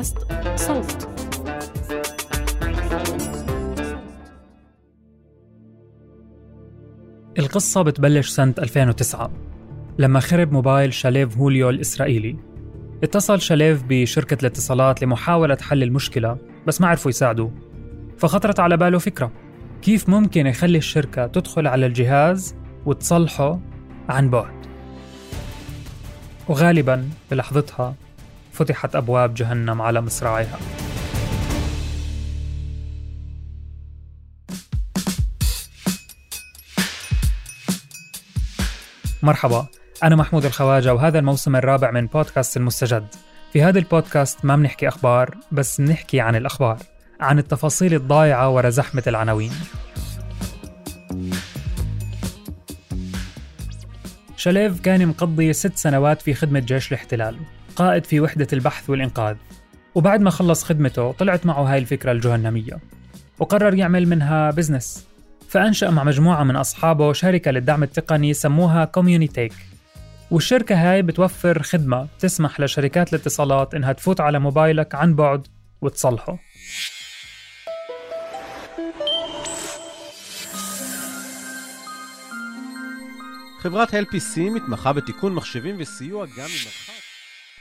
بودكاست صوت. القصة بتبلش سنة 2009 لما خرب موبايل شاليف هوليو الإسرائيلي. اتصل شاليف بشركة الاتصالات لمحاولة حل المشكلة بس ما عرفوا يساعدوه. فخطرت على باله فكرة كيف ممكن يخلي الشركة تدخل على الجهاز وتصلحه عن بعد؟ وغالبا بلحظتها فتحت أبواب جهنم على مصراعيها. مرحبا أنا محمود الخواجة وهذا الموسم الرابع من بودكاست المستجد. في هذا البودكاست ما بنحكي أخبار بس بنحكي عن الأخبار عن التفاصيل الضايعة ورا زحمة العناوين. شاليف كان مقضي ست سنوات في خدمة جيش الاحتلال. قائد في وحدة البحث والإنقاذ وبعد ما خلص خدمته طلعت معه هاي الفكرة الجهنمية وقرر يعمل منها بزنس فأنشأ مع مجموعة من أصحابه شركة للدعم التقني سموها كوميونيتيك والشركة هاي بتوفر خدمة تسمح لشركات الاتصالات إنها تفوت على موبايلك عن بعد وتصلحه חברת LPC מתמחה בתיקון מחשבים וסיוע גם ממרחק.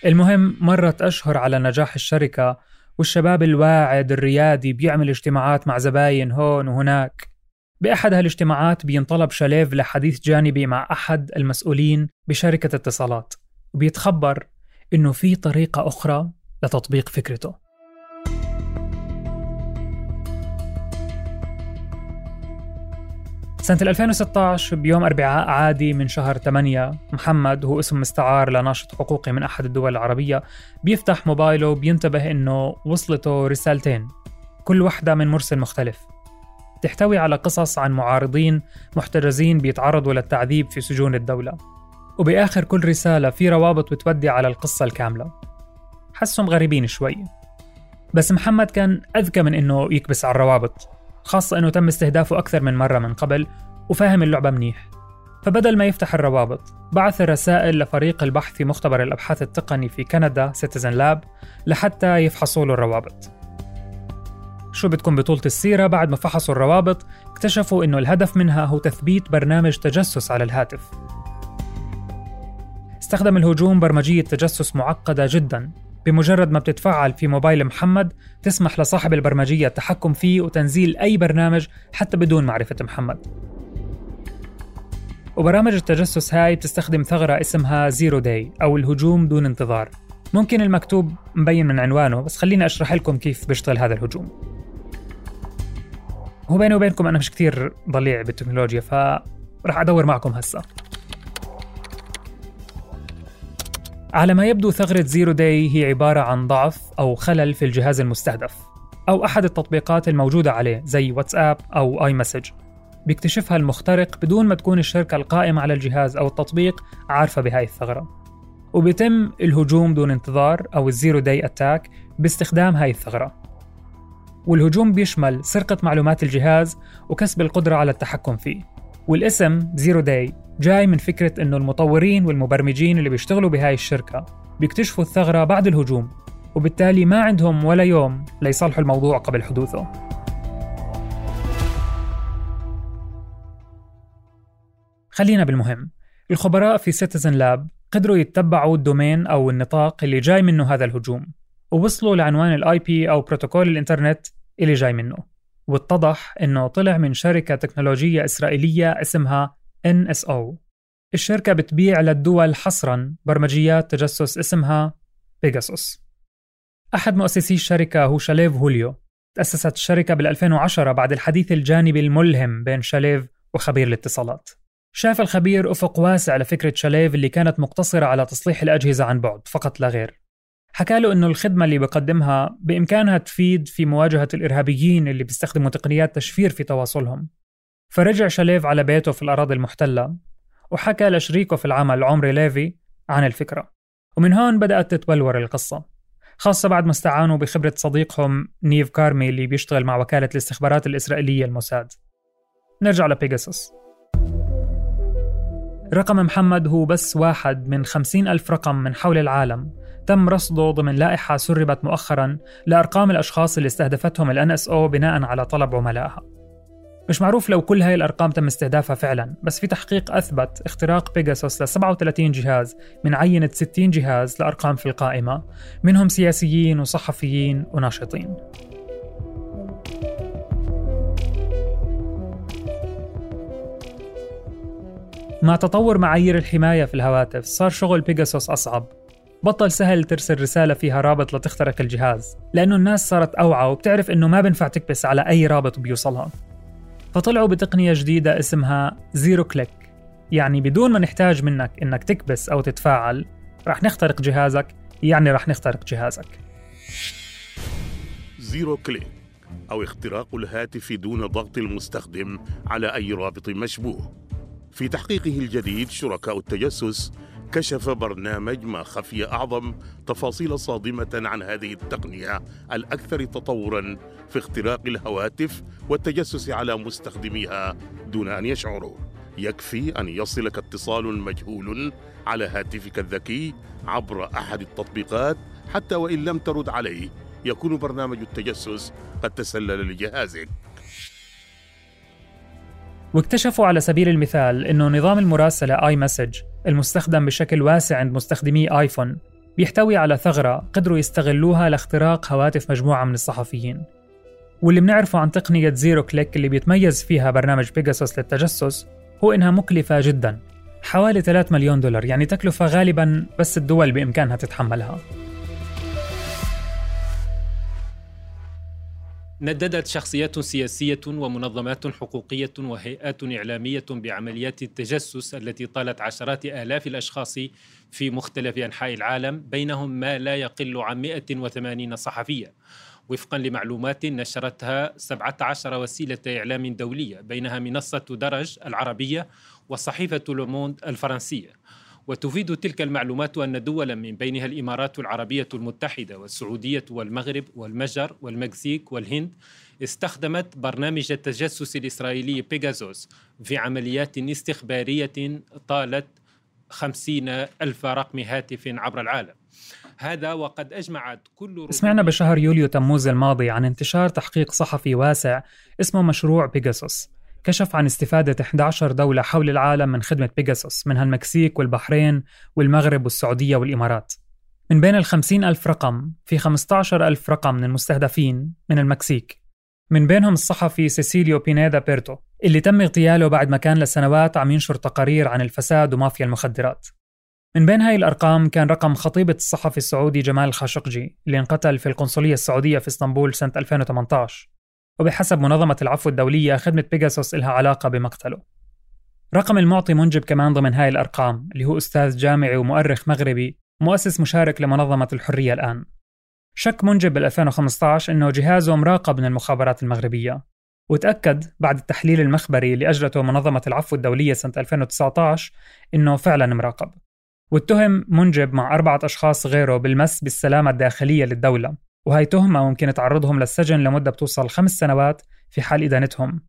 المهم مرت أشهر على نجاح الشركة والشباب الواعد الريادي بيعمل اجتماعات مع زباين هون وهناك. بأحد هالاجتماعات بينطلب شاليف لحديث جانبي مع أحد المسؤولين بشركة اتصالات وبيتخبر إنه في طريقة أخرى لتطبيق فكرته. سنة 2016 بيوم أربعاء عادي من شهر 8 محمد هو اسم مستعار لناشط حقوقي من أحد الدول العربية. بيفتح موبايله وبينتبه إنه وصلته رسالتين. كل واحدة من مرسل مختلف. تحتوي على قصص عن معارضين محتجزين بيتعرضوا للتعذيب في سجون الدولة. وبآخر كل رسالة في روابط بتودي على القصة الكاملة. حسهم غريبين شوي. بس محمد كان أذكى من إنه يكبس على الروابط خاصة إنه تم استهدافه أكثر من مرة من قبل. وفاهم اللعبة منيح. فبدل ما يفتح الروابط بعث الرسائل لفريق البحث في مختبر الأبحاث التقني في كندا سيتيزن لاب لحتى يفحصوا له الروابط. شو بتكون بطولة السيرة بعد ما فحصوا الروابط؟ اكتشفوا إنه الهدف منها هو تثبيت برنامج تجسس على الهاتف. استخدم الهجوم برمجية تجسس معقدة جدا. بمجرد ما بتتفعل في موبايل محمد تسمح لصاحب البرمجية التحكم فيه وتنزيل أي برنامج حتى بدون معرفة محمد. وبرامج التجسس هاي بتستخدم ثغرة اسمها zero day أو الهجوم دون انتظار. ممكن المكتوب مبين من عنوانه بس خليني أشرح لكم كيف بيشتغل هذا الهجوم. هو بيني وبينكم أنا مش كتير ضليع بالتكنولوجيا فرح أدور معكم هسا. على ما يبدو ثغرة zero day هي عبارة عن ضعف أو خلل في الجهاز المستهدف أو أحد التطبيقات الموجودة عليه زي واتساب أو iMessage بيكتشفها المخترق بدون ما تكون الشركة القائمة على الجهاز أو التطبيق عارفة بهاي الثغرة. وبيتم الهجوم دون انتظار أو ال zero day attack باستخدام هاي الثغرة. والهجوم بيشمل سرقة معلومات الجهاز وكسب القدرة على التحكم فيه. والاسم zero day جاي من فكرة إنه المطورين والمبرمجين اللي بيشتغلوا بهاي الشركة بيكتشفوا الثغرة بعد الهجوم وبالتالي ما عندهم ولا يوم ليصلحوا الموضوع قبل حدوثه. خلينا بالمهم. الخبراء في Citizen Lab قدروا يتبعوا ال domain أو النطاق اللي جاي منه هذا الهجوم ووصلوا لعنوان ال IP أو بروتوكول الإنترنت اللي جاي منه. واتضح إنه طلع من شركة تكنولوجية إسرائيلية اسمها NSO الشركة بتبيع للدول حصرا برمجيات تجسس اسمها بيجاسوس أحد مؤسسي الشركة هو شاليف هوليو. تأسست الشركة بال 2010 بعد الحديث الجانبي الملهم بين شاليف وخبير الاتصالات. شاف الخبير أفق واسع لفكرة شاليف اللي كانت مقتصرة على تصليح الأجهزة عن بعد فقط لا غير. حكى له إنه الخدمة اللي بقدمها بإمكانها تفيد في مواجهة الإرهابيين اللي بيستخدموا تقنيات تشفير في تواصلهم. فرجع شاليف على بيته في الأراضي المحتلة وحكى لشريكه في العمل عمري ليفي عن الفكرة. ومن هون بدأت تتبلور القصة خاصة بعد ما استعانوا بخبرة صديقهم نيف كارمي اللي بيشتغل مع وكالة الاستخبارات الإسرائيلية الموساد. نرجع لبيجاسوس. رقم محمد هو بس واحد من خمسين ألف رقم من حول العالم. تم رصده ضمن لائحة سربت مؤخرا لأرقام الأشخاص اللي استهدفتهم ال NSO بناء على طلب عملائها. مش معروف لو كل هاي الأرقام تم استهدافها فعلا بس في تحقيق أثبت اختراق بيجاسوس ل 37 جهاز من عينة 60 جهاز لأرقام في القائمة منهم سياسيين وصحفيين وناشطين. مع تطور معايير الحماية في الهواتف صار شغل بيجاسوس أصعب. بطل سهل ترسل رسالة فيها رابط لتخترق الجهاز لأنه الناس صارت أوعى وبتعرف إنه ما بنفع تكبس على أي رابط بيوصلها. فطلعوا بتقنية جديدة اسمها zero click يعني بدون ما نحتاج منك إنك تكبس أو تتفاعل رح نخترق جهازك يعني رح نخترق جهازك. zero click أو اختراق الهاتف دون ضغط المستخدم على أي رابط مشبوه. في تحقيقه الجديد شركاء التجسس كشف برنامج ما خفي أعظم تفاصيل صادمة عن هذه التقنية الأكثر تطورا في اختراق الهواتف والتجسس على مستخدميها دون أن يشعروا يكفي أن يصلك اتصال مجهول على هاتفك الذكي عبر أحد التطبيقات حتى وإن لم ترد عليه يكون برنامج التجسس قد تسلل لجهازك. واكتشفوا على سبيل المثال أنه نظام المراسلة iMessage المستخدم بشكل واسع عند مستخدمي آيفون بيحتوي على ثغرة قدروا يستغلوها لاختراق هواتف مجموعة من الصحفيين. واللي بنعرفه عن تقنية zero click اللي بيتميز فيها برنامج بيجاسوس للتجسس هو إنها مكلفة جدا حوالي 3 مليون دولار يعني تكلفة غالبا بس الدول بإمكانها تتحملها. نددت شخصيات سياسية ومنظمات حقوقية وهيئات إعلامية بعمليات التجسس التي طالت عشرات آلاف الأشخاص في مختلف أنحاء العالم بينهم ما لا يقل عن 180 صحفية وفقا لمعلومات نشرتها 17 وسيلة إعلام دولية بينها منصة درج العربية وصحيفة لوموند الفرنسية. وتفيد تلك المعلومات أن دولا من بينها الإمارات العربية المتحدة والسعودية والمغرب والمجر والمكسيك والهند استخدمت برنامج التجسس الإسرائيلي بيجازوس في عمليات استخبارية طالت خمسين ألف رقم هاتف عبر العالم. هذا وقد أجمعت كل سمعنا بشهر يوليو تموز الماضي عن انتشار تحقيق صحفي واسع اسمه مشروع بيجاسوس كشف عن استفادة 11 دولة حول العالم من خدمة بيجاسوس منها المكسيك والبحرين والمغرب والسعودية والإمارات. من بين ال ألف رقم في 15 ألف رقم من المستهدفين من المكسيك. من بينهم الصحفي سيسيليو بينيدا بيرتو اللي تم اغتياله بعد ما كان لسنوات عم ينشر تقارير عن الفساد ومافيا المخدرات. من بين هاي الأرقام كان رقم خطيبة الصحفي السعودي جمال الخاشقجي اللي انقتل في القنصلية السعودية في إسطنبول سنة 2018 وبحسب منظمة العفو الدولية خدمة بيجاسوس إلها علاقة بمقتله. رقم المعطي منجب كمان ضمن هاي الأرقام اللي هو أستاذ جامعي ومؤرخ مغربي مؤسس مشارك لمنظمة الحرية الآن. شك منجب بال 2015 أنه جهازه مراقب من المخابرات المغربية. وتأكد بعد التحليل المخبري اللي أجرته منظمة العفو الدولية سنة 2019 أنه فعلا مراقب. واتهم منجب مع أربعة أشخاص غيره بالمس بالسلامة الداخلية للدولة. وهي تهمة ممكن تعرضهم للسجن لمدة بتوصل خمس سنوات في حال إدانتهم.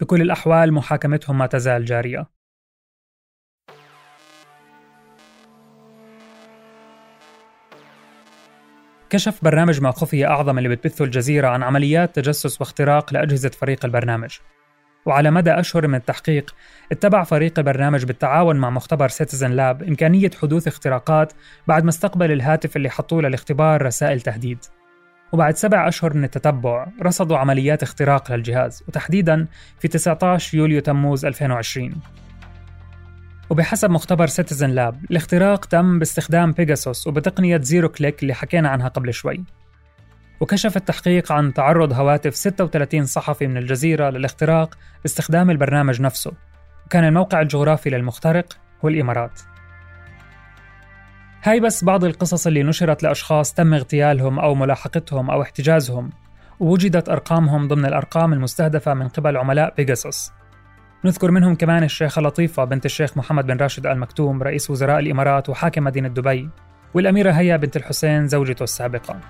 بكل الأحوال محاكمتهم ما تزال جارية. كشف برنامج ما خفي أعظم اللي بتبثه الجزيرة عن عمليات تجسس واختراق لأجهزة فريق البرنامج. وعلى مدى أشهر من التحقيق اتبع فريق البرنامج بالتعاون مع مختبر Citizen Lab إمكانية حدوث اختراقات بعد ما استقبل الهاتف اللي حطوه للاختبار رسائل تهديد. وبعد سبع أشهر من التتبع رصدوا عمليات اختراق للجهاز وتحديدا في 19 يوليو تموز 2020 وبحسب مختبر Citizen Lab الاختراق تم باستخدام بيجاسوس وبتقنية zero click اللي حكينا عنها قبل شوي. وكشف التحقيق عن تعرض هواتف 36 صحفي من الجزيرة للاختراق باستخدام البرنامج نفسه. وكان الموقع الجغرافي للمخترق هو الإمارات. هاي بس بعض القصص اللي نشرت لأشخاص تم اغتيالهم أو ملاحقتهم أو احتجازهم ووجدت أرقامهم ضمن الأرقام المستهدفة من قبل عملاء بيجاسوس. نذكر منهم كمان الشيخة لطيفة بنت الشيخ محمد بن راشد آل مكتوم رئيس وزراء الإمارات وحاكم مدينة دبي والأميرة هيا بنت الحسين زوجته السابقة.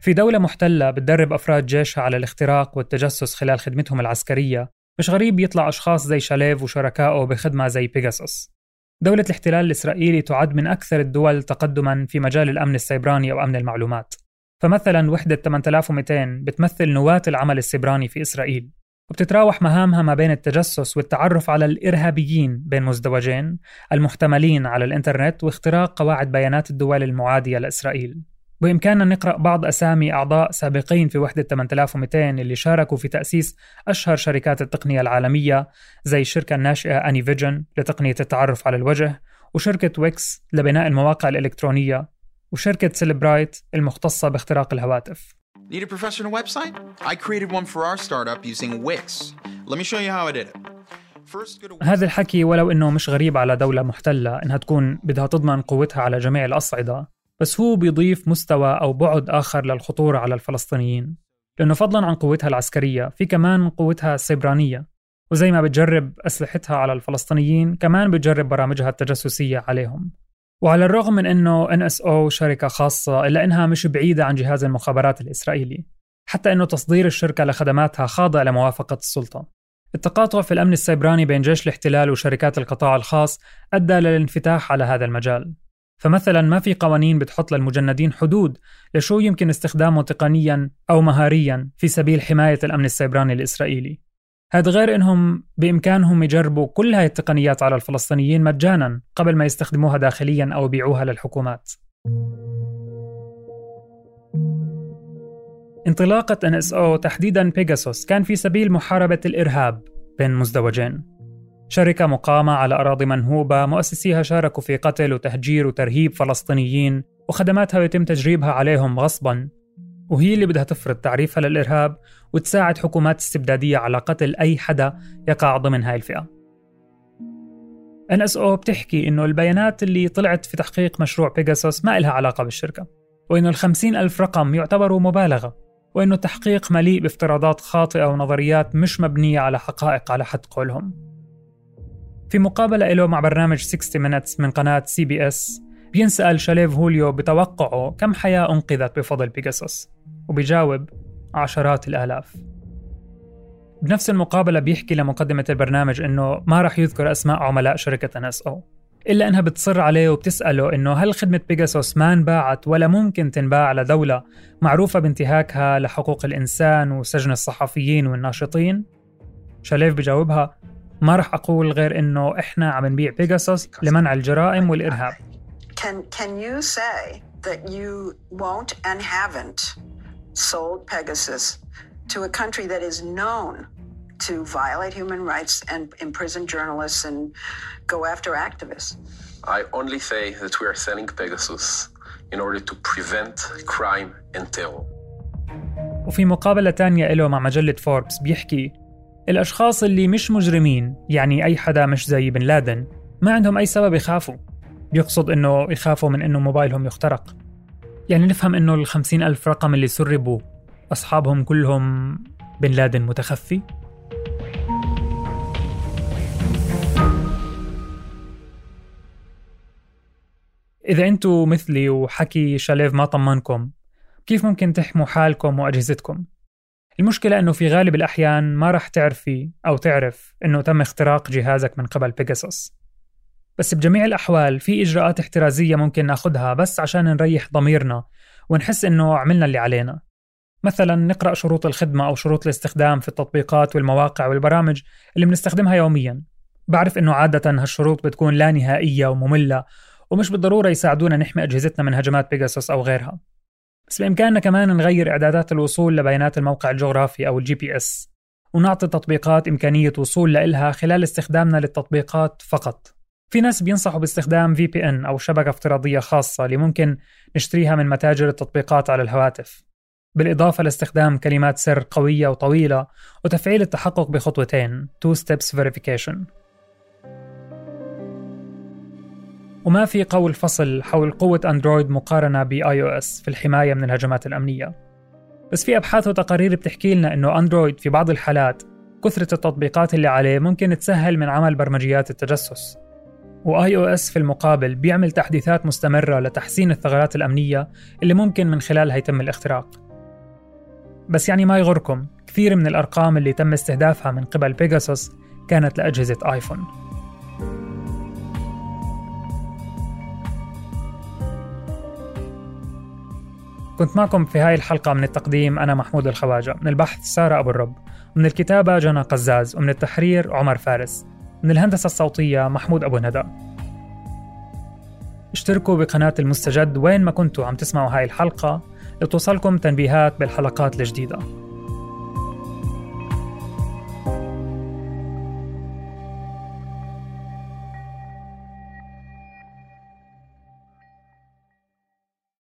في دولة محتلة بتدرب أفراد جيشها على الاختراق والتجسس خلال خدمتهم العسكرية مش غريب يطلع أشخاص زي شاليف وشركائه بخدمة زي بيجاسوس دولة الاحتلال الإسرائيلي تعد من أكثر الدول تقدما في مجال الأمن السيبراني أو أمن المعلومات. فمثلا وحدة 8200 بتمثل نواة العمل السيبراني في إسرائيل وبتتراوح مهامها ما بين التجسس والتعرف على الإرهابيين بين مزدوجين المحتملين على الإنترنت واختراق قواعد بيانات الدول المعادية لإسرائيل. بإمكاننا نقرأ بعض أسامي أعضاء سابقين في وحدة 8200 اللي شاركوا في تأسيس أشهر شركات التقنية العالمية زي الشركة الناشئة AnyVision لتقنية التعرف على الوجه وشركة ويكس لبناء المواقع الإلكترونية وشركة سيلبرايت المختصة باختراق الهواتف Need a professional website? I created one for our startup using Wix. Let me show you how I did it. هذا الحكي ولو إنه مش غريب على دولة محتلة إنها تكون بدها تضمن قوتها على جميع الأصعدة، بس هو بيضيف مستوى أو بعد آخر للخطورة على الفلسطينيين، لأنه فضلا عن قوتها العسكرية في كمان قوتها السيبرانية، وزي ما بتجرب أسلحتها على الفلسطينيين كمان بتجرب برامجها التجسسية عليهم. وعلى الرغم من إنه NSO شركة خاصة إلا إنها مش بعيدة عن جهاز المخابرات الإسرائيلي حتى إنه تصدير الشركة لخدماتها خاضع لموافقة السلطة. التقاطع في الأمن السيبراني بين جيش الاحتلال وشركات القطاع الخاص أدى للانفتاح على هذا المجال. فمثلا ما في قوانين بتحط للمجندين حدود لشو يمكن استخدامه تقنيا أو مهاريا في سبيل حماية الأمن السيبراني الإسرائيلي هذا غير إنهم بإمكانهم يجربوا كل هاي التقنيات على الفلسطينيين مجانا قبل ما يستخدموها داخليا أو يبيعوها للحكومات. انطلاقة NSO تحديدا بيجاسوس كان في سبيل محاربة الإرهاب بين مزدوجين شركة مقامة على أراضي منهوبة مؤسسيها شاركوا في قتل وتهجير وترهيب فلسطينيين وخدماتها يتم تجريبها عليهم غصبا. وهي اللي بدها تفرض تعريفها للإرهاب وتساعد حكومات استبدادية على قتل أي حدا يقع ضمن هاي الفئة. NSO بتحكي إنه البيانات اللي طلعت في تحقيق مشروع بيجاسوس ما إلها علاقة بالشركة وإنه الخمسين ألف رقم يعتبروا مبالغة وإنه التحقيق مليء بافتراضات خاطئة ونظريات مش مبنية على حقائق على حد قولهم. في مقابلة له مع برنامج 60 Minutes من قناة CBS بينسأل شاليف هوليو بتوقعه كم حياة أنقذت بفضل بيجاسوس وبيجاوب عشرات الآلاف بنفس المقابلة بيحكي لمقدمة البرنامج إنه ما راح يذكر أسماء عملاء شركة أو إلا إنها بتصر عليه وبتسأله إنه هل خدمة بيجاسوس ما انباعت ولا ممكن تنباع لدولة معروفة بانتهاكها لحقوق الإنسان وسجن الصحفيين والناشطين؟ شاليف بجاوبها ما راح أقول غير إنه إحنا عم نبيع بيجاسوس لمنع الجرائم والإرهاب Can, can you say that you won't and haven't sold Pegasus to a country that is known to violate human rights and imprison journalists and go after activists. I only say that we are selling Pegasus in order to prevent crime and terror. وفي مقابلة تانية له مع مجلة فوربس بيحكي الأشخاص اللي مش مجرمين يعني أي حدا مش زي بن لادن ما عندهم أي سبب يخافوا بيقصد إنه يخافوا من إنه موبايلهم يخترق يعني نفهم إنه الخمسين ألف رقم اللي سربوا أصحابهم كلهم بن لادن متخفي؟ إذا أنتوا مثلي وحكي شاليف ما طمنكم كيف ممكن تحموا حالكم وأجهزتكم؟ المشكلة أنه في غالب الأحيان ما رح تعرفي أو تعرف أنه تم اختراق جهازك من قبل بيجاسوس بس بجميع الأحوال في إجراءات احترازية ممكن ناخدها بس عشان نريح ضميرنا ونحس إنه عملنا اللي علينا. مثلا نقرأ شروط الخدمة أو شروط الاستخدام في التطبيقات والمواقع والبرامج اللي بنستخدمها يوميا. بعرف إنه عادة هالشروط بتكون لا نهائية ومملة ومش بالضرورة يساعدونا نحمي أجهزتنا من هجمات بيجاسوس أو غيرها. بس بإمكاننا كمان نغير إعدادات الوصول لبيانات الموقع الجغرافي أو ال GPS. ونعطي التطبيقات إمكانية وصول لإلها خلال استخدامنا للتطبيقات فقط. في ناس بينصحوا باستخدام VPN أو شبكة افتراضية خاصة اللي ممكن نشتريها من متاجر التطبيقات على الهواتف. بالإضافة لاستخدام كلمات سر قوية وطويلة وتفعيل التحقق بخطوتين Two Steps Verification. وما في قول فصل حول قوة أندرويد مقارنة ب iOS في الحماية من الهجمات الأمنية. بس في أبحاث وتقارير بتحكي لنا إنه أندرويد في بعض الحالات كثرة التطبيقات اللي عليه ممكن تسهل من عمل برمجيات التجسس. و iOS في المقابل بيعمل تحديثات مستمرة لتحسين الثغرات الأمنية اللي ممكن من خلالها يتم الاختراق. بس يعني ما يغركم كثير من الأرقام اللي تم استهدافها من قبل بيجاسوس كانت لأجهزة آيفون كنت معكم في هاي الحلقة من التقديم أنا محمود الخواجة. من البحث سارة أبو الرب. ومن الكتابة جنى قزاز. ومن التحرير عمر فارس. من الهندسة الصوتية محمود أبو ندى. اشتركوا بقناة المستجد وين ما كنتوا عم تسمعوا هاي الحلقة لتوصلكم تنبيهات بالحلقات الجديدة.